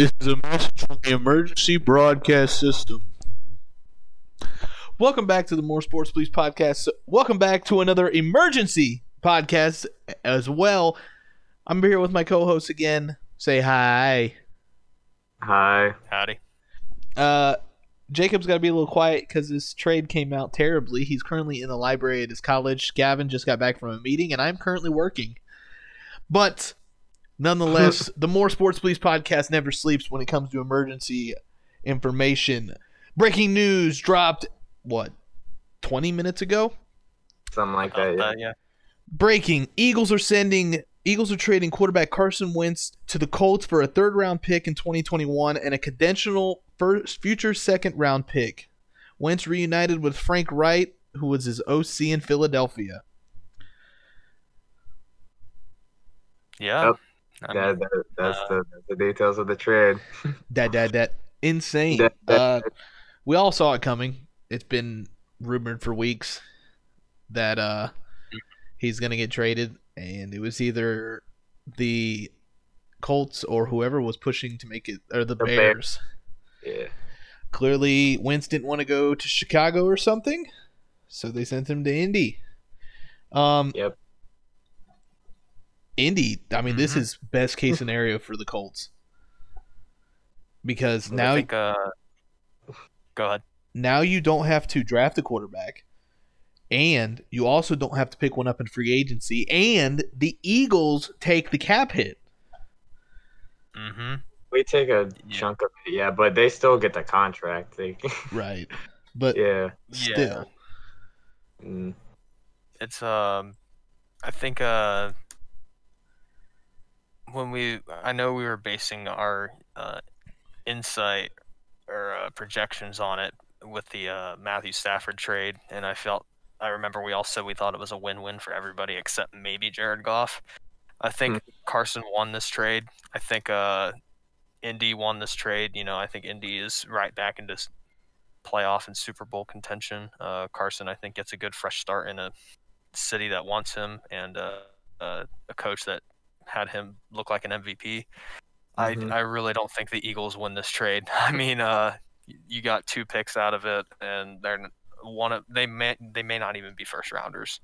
This is a message from the emergency broadcast system. Welcome back to the More Sports Please podcast. Welcome back to another emergency podcast as well. I'm here with my co-host again. Say hi. Hi. Howdy. Uh, Jacob's got to be a little quiet because his trade came out terribly. He's currently in the library at his college. Gavin just got back from a meeting, and I'm currently working. But nonetheless, the More Sports Please podcast never sleeps when it comes to emergency information. Breaking news dropped, what, 20 minutes ago? Something like that. Yeah. that, yeah. Breaking Eagles are sending Eagles are trading quarterback Carson Wentz to the Colts for a third round pick in 2021 and a conditional first future second round pick. Wentz reunited with Frank Reich, who was his OC in Philadelphia. Yeah. Yep. I mean, that, that's uh, the, the details of the trade. That that that insane. That- that- Uh, we all saw it coming. It's been rumored for weeks that uh he's gonna get traded, and it was either the Colts or whoever was pushing to make it, or the, The Bears. Bears. Yeah. Clearly, Wentz didn't want to go to Chicago or something, so they sent him to Indy. Um, Yep. Indy. I mean, this Mhm. is best case scenario for the Colts because now think, uh, go ahead. now you don't have to draft a quarterback, and you also don't have to pick one up in free agency, and the Eagles take the cap hit. Mm-hmm. We take a Yeah. chunk of it, yeah, but they still get the contract. They, Right, but yeah. still, Mm. It's, um, I think, uh, when we, I know we were basing our, uh, insight or uh, projections on it with the uh, Matthew Stafford trade, and I felt, I remember we all said we thought it was a win-win for everybody except maybe Jared Goff. I think Carson won this trade. I think uh, Indy won this trade. You know, I think Indy is right back into playoff and Super Bowl contention. Uh, Carson, I think, gets a good fresh start in a city that wants him and uh, uh, a coach that had him look like an MVP. Mhm. I, I really don't think the Eagles win this trade. I mean, uh, you got two picks out of it, and they're one of they may they may not even be first rounders.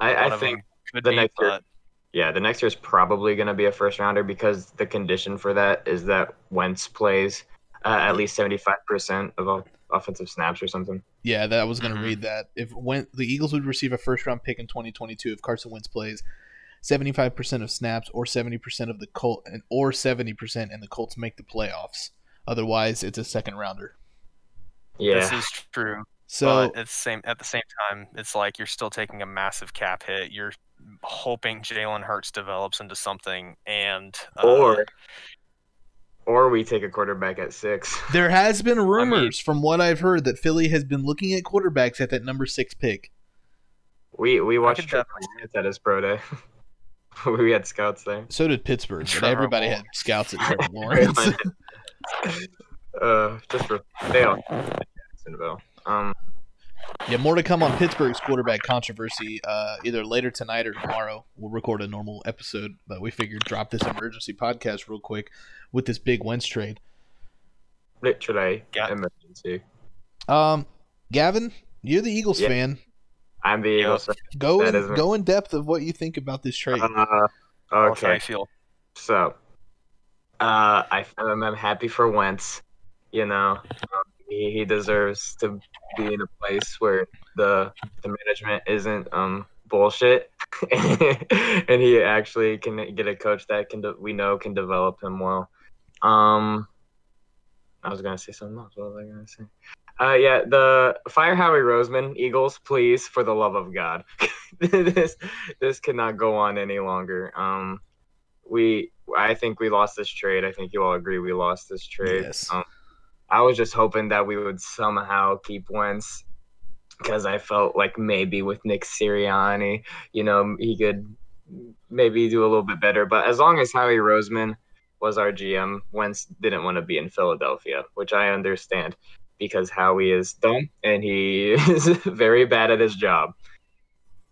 I, I think, the be, next year- but yeah, the next year is probably going to be a first rounder because the condition for that is that Wentz plays uh, at least 75% of all offensive snaps or something. Yeah, that I was going to Mhm. read that. If when the Eagles would receive a first round pick in 2022 if Carson Wentz plays 75% of snaps or 70% of the Colt and or 70% and the Colts make the playoffs. Otherwise, it's a second rounder. Yeah. this is true. So but it's same at the same time, it's like you're still taking a massive cap hit. You're hoping Jalen Hurts develops into something, and uh, or or we take a quarterback at six. there has been rumors from what I've heard that Philly has been looking at quarterbacks at that number 6 pick. We we watched could Trevor Lawrence at his pro day. we had scouts there. So did Pittsburgh, but everybody had scouts at Trevor Lawrence. uh, just for they all Jacksonville. Um, Yeah, more to come on Pittsburgh's quarterback controversy. Uh, either later tonight or tomorrow. We'll record a normal episode, but we figured drop this emergency podcast real quick with this big Wentz trade. literally Yeah. emergency. Um, Gavin, you're the Eagles Yeah. fan. I'm the Yep. Eagles. Go That in, is- go in depth of what you think about this trade. Uh, Tell us how okay, you feel. so uh, I I'm, I'm happy for Wentz. You know, um, he, he deserves to be in a place where the the management isn't um bullshit, and he actually can get a coach that can de- we know can develop him well. Um, I was gonna say something else. What was I gonna say? Uh, yeah, the fire Howie Roseman, Eagles, please, for the love of God. this this cannot go on any longer. Um, we, I think we lost this trade. I think you all agree we lost this trade. Yes. Um, I was just hoping that we would somehow keep Wentz because I felt like maybe with Nick Sirianni, you know, he could maybe do a little bit better. But as long as Howie Roseman was our GM, Wentz didn't want to be in Philadelphia, which I understand because Howie is dumb and he is very bad at his job,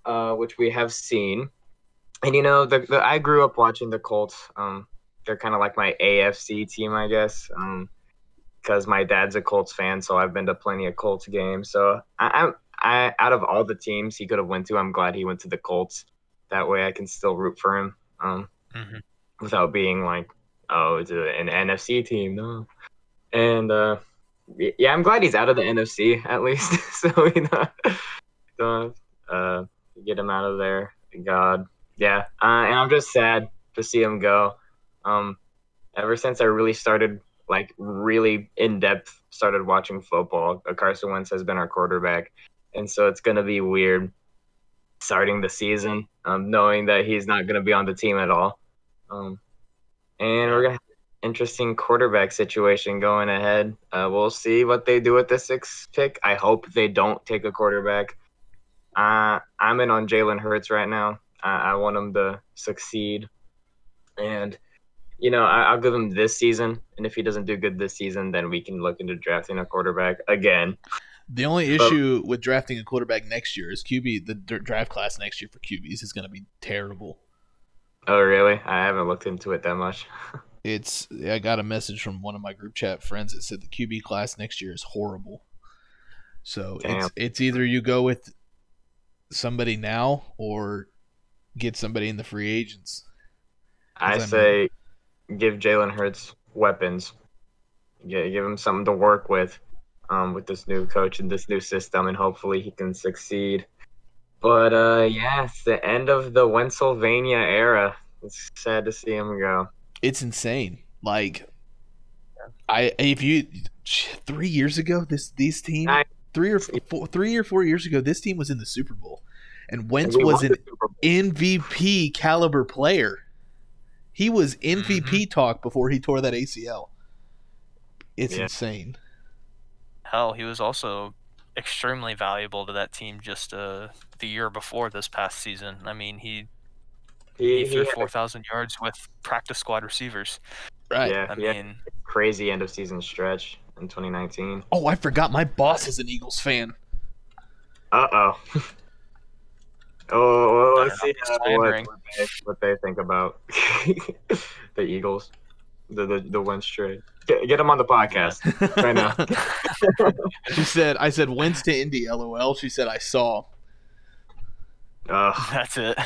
uh, which we have seen. And you know, the, the I grew up watching the Colts. Um, they're kind of like my AFC team, I guess. Um, because my dad's a Colts fan, so I've been to plenty of Colts games. So I, I'm I out of all the teams he could have went to, I'm glad he went to the Colts. That way, I can still root for him. Um, hmm without being like, oh, it's an NFC team, no. And uh, yeah, I'm glad he's out of the NFC at least, so you know, don't uh, get him out of there. God, yeah, uh, and I'm just sad to see him go. Um, ever since I really started, like, really in depth, started watching football, Carson Wentz has been our quarterback, and so it's gonna be weird starting the season, um, knowing that he's not gonna be on the team at all. Um, and we're gonna interesting quarterback situation going ahead. Uh, we'll see what they do with the sixth pick. I hope they don't take a quarterback. Uh, I'm in on Jalen Hurts right now. I, I want him to succeed, and you know I, I'll give him this season. And if he doesn't do good this season, then we can look into drafting a quarterback again. The only But- issue with drafting a quarterback next year is QB. The draft class next year for QBs is going to be terrible. Oh, really? I haven't looked into it that much. It's. I got a message from one of my group chat friends that said the QB class next year is horrible. So Damn. it's it's either you go with somebody now or get somebody in the free agents. I I say, give Jalen Hurts weapons. Give, give him something to work with, um, with this new coach and this new system, and hopefully he can succeed. But uh, yeah, it's the end of the Pennsylvania era. It's sad to see him go. It's insane. Like, I if you three years ago this these team I- three or four, three or four years ago this team was in the Super Bowl, and Wentz And was an the Super Bowl. MVP caliber player. He was MVP Mm-hmm. talk before he tore that ACL. It's Yeah. insane. Hell, he was also extremely valuable to that team just uh, the year before this past season. I mean, he, He, he he threw had a 4,000 yards with practice squad receivers. Right. Yeah. I mean, crazy end of season stretch in 2019. Oh, I forgot. My boss is an Eagles fan. Uh oh. Oh, well, let's see uh, what, what, they, what they think about the Eagles, the the, the Wentz trade. Get, get them on the podcast right now. She said, "I said Wentz to Indy." LOL. She said, "I saw." Ugh, that's it.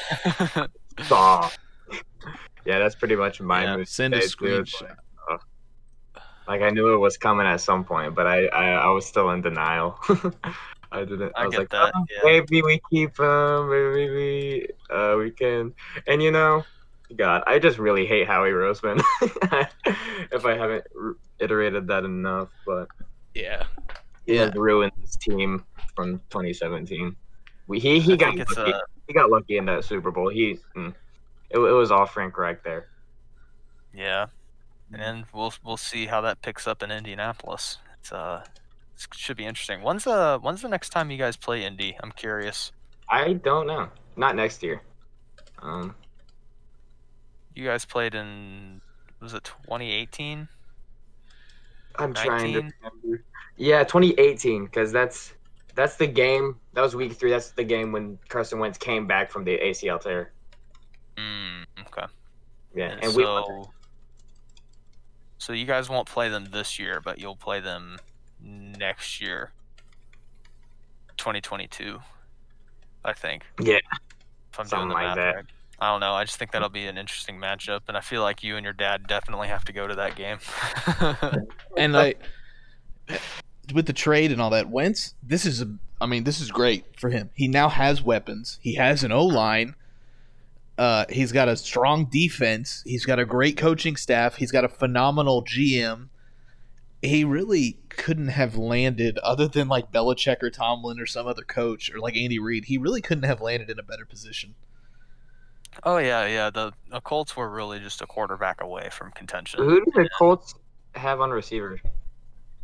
Saw. Yeah, that's pretty much my Yeah, move. Send a today, too. It's screenshot. Like, ugh. like I knew it was coming at some point, but I I, I was still in denial. I didn't. I, I was get like, that, "Oh, yeah. maybe we keep him. Maybe we uh we can. And you know, God, I just really hate Howie Roseman. if I haven't re- iterated that enough, but Yeah. he Yeah. has ruined this team from 2017. We, he he I got think it's lucky. uh, he got lucky in that Super Bowl. He mm, it, it was all Frank Reich there. yeah, and we'll we'll see how that picks up in Indianapolis. It's uh, it should be interesting. When's the when's the next time you guys play Indy? I'm curious. I don't know. Not next year. Um, You guys played in was it 2018? I'm trying to remember. Yeah, 2018, because that's that's the game. That was week three. That's the game when Carson Wentz came back from the ACL tear. Mm, okay. Yeah, And, and we so, so you guys won't play them this year, but you'll play them next year, 2022. I think. Yeah, If I'm something doing the like math that. right. I don't know. I just think that'll be an interesting matchup, and I feel like you and your dad definitely have to go to that game. And I, with the trade and all that, Wentz, this is a, I mean, this is great for him. He now has weapons. He has an O line. Uh, he's got a strong defense. He's got a great coaching staff. He's got a phenomenal GM. He really couldn't have landed, other than like Belichick or Tomlin or some other coach or like Andy Reid. He really couldn't have landed in a better position. oh yeah, yeah. The, the Colts were really just a quarterback away from contention. Who do the Colts have on receiver?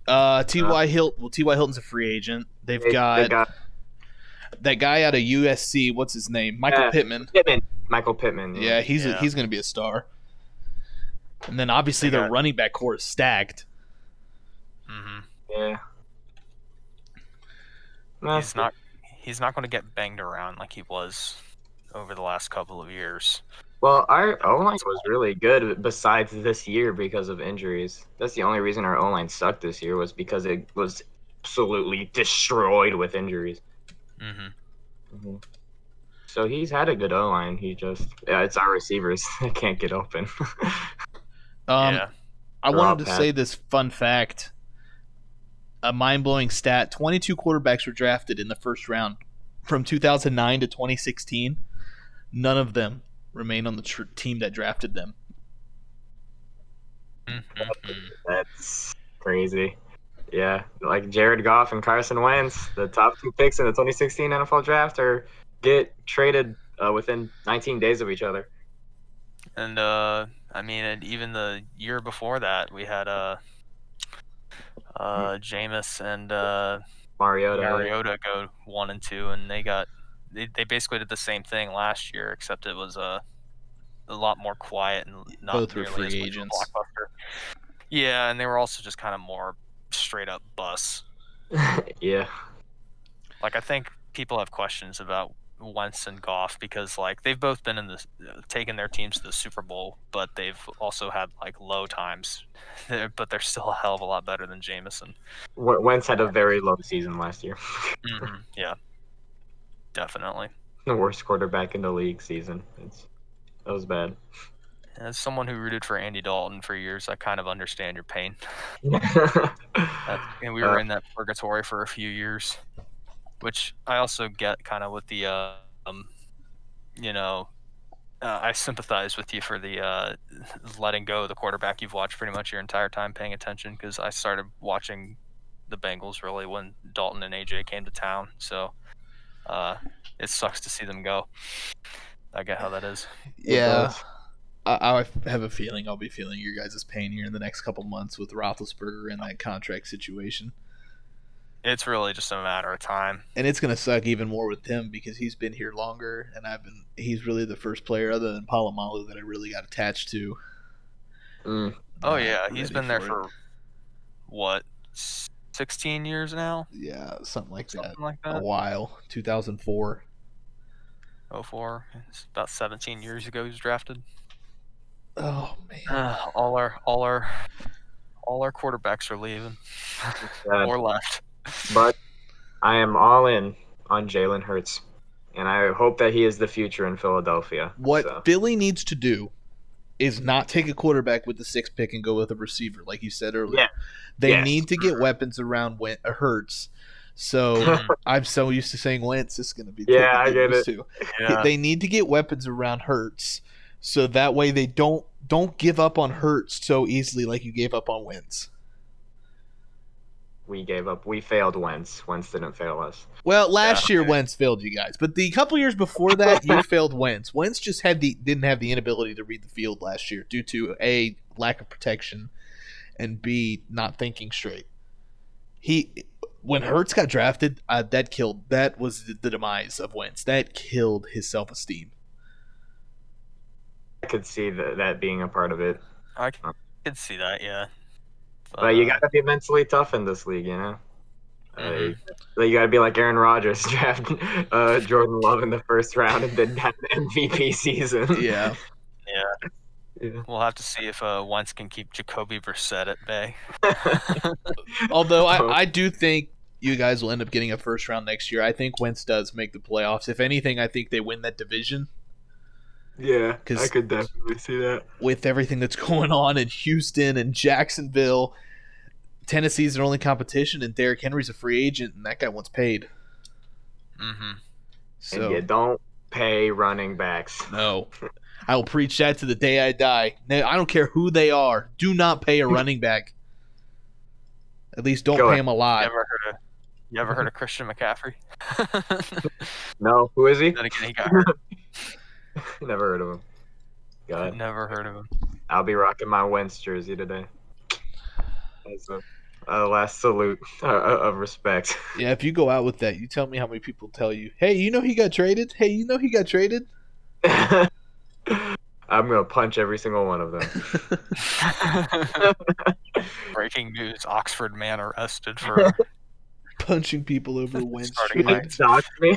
Uh, T.Y. Hilton. Well, T.Y. Hilton's a free agent. They've They, got, they got that guy out of USC. What's his name? Michael Yeah. Pittman. Pittman, Michael Pittman. Yeah, he's A, he's going to be a star. And then obviously They their got- running back core is stacked. hmm yeah. No, He's not. He's not going to get banged around like he was over the last couple of years. Well, our O line was really good besides this year because of injuries. That's the only reason our O line sucked this year was because it was absolutely destroyed with injuries. hmm Mhm. So he's had a good O line. He just yeah, it's our receivers that can't get open. Um, yeah. I They're wanted to bad. say this fun fact. A mind blowing stat 22 quarterbacks were drafted in the first round from 2009 to 2016. None of them remain on the tr- team that drafted them. Mhm. That's crazy. Yeah, like Jared Goff and Carson Wentz, the top two picks in the 2016 NFL draft, are get traded uh, within 19 days of each other. And uh, I mean, and even the year before that, we had uh, uh, Jameis and uh, Mariota. Mariota go one and two, and they got they, they basically did the same thing last year, except it was uh, a lot more quiet and not Both were nearly free as much a agents. blockbuster. Yeah, and they were also just kind of more straight up bus. yeah. Like I think people have questions about Wentz and Goff because like they've both been in the taken their teams to the Super Bowl, but they've also had like low times. but they're still a hell of a lot better than Jameson. W- Wentz had a very low season last year. hmm Yeah, definitely. the worst quarterback in the league season. It's that was bad. As someone who rooted for Andy Dalton for years, I kind of understand your pain. And we were Uh, in that purgatory for a few years, which I also get kind of with the, uh, um, you know, uh, I sympathize with you for the uh, letting go of the quarterback you've watched pretty much your entire time paying attention because I started watching the Bengals really when Dalton and AJ came to town. So uh, it sucks to see them go. I get how that is. Yeah. I, I have a feeling I'll be feeling your guys' pain here in the next couple months with Roethlisberger and that contract situation. It's really just a matter of time. and it's gonna suck even more with him because he's been here longer, and I've been. He's really the first player other than Polamalu that I really got attached to. Mm. Oh yeah, he's been there it. for what, s- sixteen years now, yeah, something like that. something like A while, 2004. Oh four, it's about seventeen years ago he was drafted. Oh man, Uh, all our, all our, all our quarterbacks are leaving Sad. or left. But I am all in on Jalen Hurts, and I hope that he is the future in Philadelphia. what So, Philly needs to do is not take a quarterback with the sixth pick and go with a receiver, like you said earlier. Yeah. They Yes. need to get weapons around Wen- uh, Hurts. So I'm so used to saying Wentz is going to be. Yeah, I get it. to. Yeah, they need to get weapons around Hurts, so that way they don't don't give up on Hurts so easily like you gave up on Wentz. We gave up. We failed Wentz. Wentz didn't fail us. Well, last Yeah. year Wentz failed you guys, but the couple years before that you failed Wentz. Wentz just had the didn't have the inability to read the field last year due to a lack of protection and b not thinking straight. He when Hurts got drafted, uh, that killed that was the, the demise of Wentz. That killed his self esteem. I could see that, that being a part of it. I could see that. Yeah, But you uh, gotta be mentally tough in this league, you know. Mhm. Uh, you gotta be like Aaron Rodgers, draft uh, Jordan Love in the first round, and then have an MVP season. Yeah. Yeah. We'll have to see if uh, Wentz can keep Jacoby Brissett at bay. Although Oh. I, I do think you guys will end up getting a first round next year. I think Wentz does make the playoffs. If anything, I think they win that division yeah, 'Cause- I could definitely see that. with everything that's going on in Houston and Jacksonville. Tennessee's their only competition, and Derrick Henry's a free agent, and that guy wants paid. Mm-hmm. So and you don't pay running backs. no, I will preach that to the day I die. I don't care who they are. Do not pay a running back. At least don't Go pay ahead. him a lot. ever heard of You ever heard of Christian McCaffrey? No, who is he? then again, he got hurt. Never heard of him. God, Never heard of him. I'll be rocking my Wentz jersey today. As a, a last salute uh, of respect. Yeah, if you go out with that, you tell me how many people tell you, "Hey, you know he got traded. Hey, you know he got traded." I'm gonna punch every single one of them. Breaking news: Oxford man arrested for Punching people over Wentz Starting trade. fights. Dox me.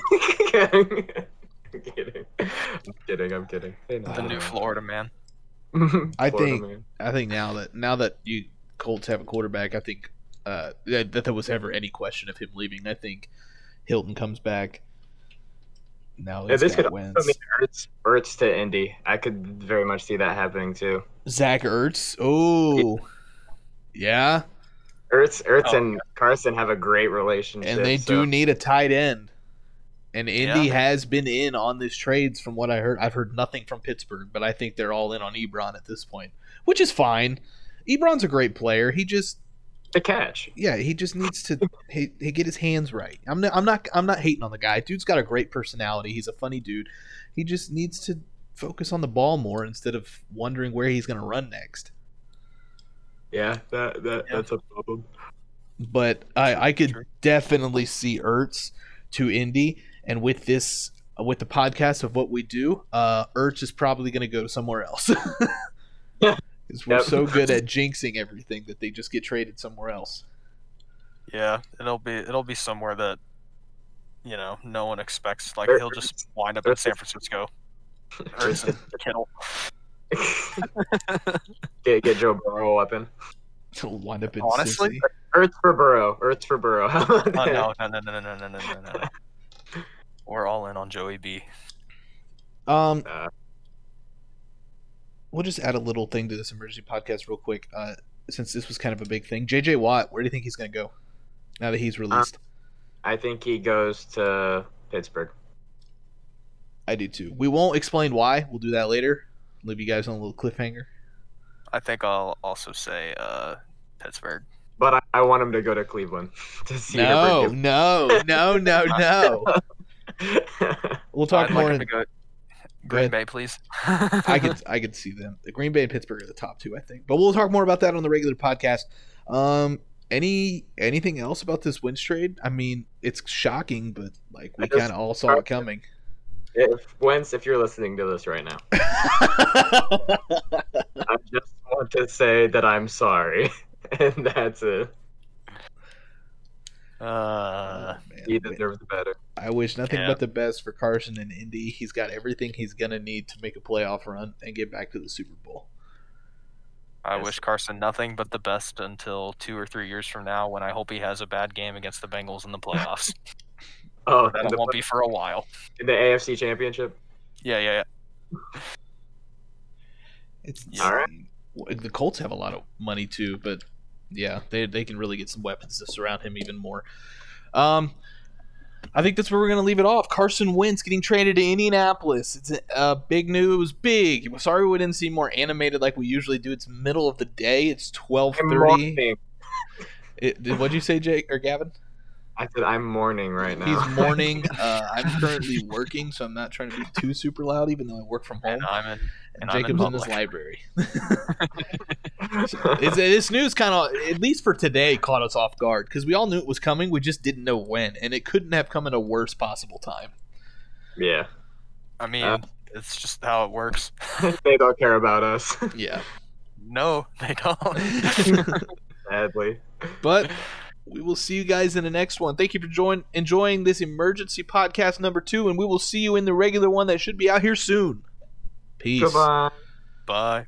I'm kidding. I'm kidding. I'm kidding. Hey, no, The new. Florida man. I Florida think- man. I think now that now that you Colts have a quarterback, I think uh, that, that there was ever any question of him leaving. I think Hilton comes back. Now Yeah, this could wins. also mean Ertz, Ertz to Indy. I could very much see that happening too. Zach Ertz. Oh, yeah, Ertz, Ertz, Oh, and Carson have a great relationship. and they so- do need a tight end. And Indy Yeah. has been in on these trades from what I heard. I've heard nothing from Pittsburgh, but I think they're all in on Ebron at this point, which is fine. Ebron's a great player. He just the catch. yeah, he just needs to he, he get his hands right. I'm not, I'm not I'm not hating on the guy. Dude's got a great personality. He's a funny dude. He just needs to focus on the ball more instead of wondering where he's going to run next. Yeah, that, that Yeah. that's a problem. But I I could True. definitely see Ertz to Indy, and with this with the podcast of what we do, uh, Ertz is probably going to go somewhere else. Because we're Yep. so good at jinxing everything that they just get traded somewhere else. Yeah, it'll be it'll be somewhere that you know no one expects. Like he'll just wind up in San Francisco. Ertz and Kittle. get get Joe Burrow a weapon. He'll wind up in Honestly? Cincy. Ertz for Burrow. Earth for Burrow. Oh no no no no no no no no no. We're all in on Joey B. Um, Uh, we'll just add a little thing to this emergency podcast real quick. Uh, since this was kind of a big thing, JJ Watt, where do you think he's going to go now that he's released? I think he goes to Pittsburgh. I do too. We won't explain why. We'll do that later. Leave you guys on a little cliffhanger. I think I'll also say uh, Pittsburgh. But I, I want him to go to Cleveland to see No, Herbert no, no, no, no. give- We'll talk I'd more. like in, to go. Go Green. Bay, please. I could, I could see them. The Green Bay and Pittsburgh are the top two, I think. But we'll talk more about that on the regular podcast. Um, any anything else about this Wentz trade? I mean, it's shocking, but like we kind of all saw it coming. if Wentz, if you're listening to this right now, I just want to say that I'm sorry, and that's it. Uh, Man, He man. deserves better. I wish nothing Yeah. but the best for Carson and Indy. He's got everything he's gonna need to make a playoff run and get back to the Super Bowl. I Yes. wish Carson nothing but the best until two or three years from now, when I hope he has a bad game against the Bengals in the playoffs. Oh, that won't be for a while. in the AFC Championship. Yeah, yeah, yeah. It's Yeah. All right. The Colts have a lot of money too, but yeah, they they can really get some weapons to surround him even more. Um, I think that's where we're gonna leave it off. Carson Wentz getting traded to Indianapolis. It's uh, big news. Big. Sorry we didn't see more animated like we usually do. It's middle of the day. It's twelve I'm thirty. What'd you say, Jake or Gavin? I said I'm mourning right now. He's mourning. Uh, I'm currently working, so I'm not trying to be too super loud, even though I work from home. And I'm in. And and I'm in Jacob's in his library. It's, this news kind of, at least for today, caught us off guard because we all knew it was coming. We just didn't know when, and it couldn't have come at a worse possible time. yeah, I mean, Uh. it's just how it works. they don't care about us. Yeah, No, they don't. Sadly. but we will see you guys in the next one. Thank you for join enjoying this emergency podcast number two, and we will see you in the regular one that should be out here soon. Peace. Goodbye. Bye.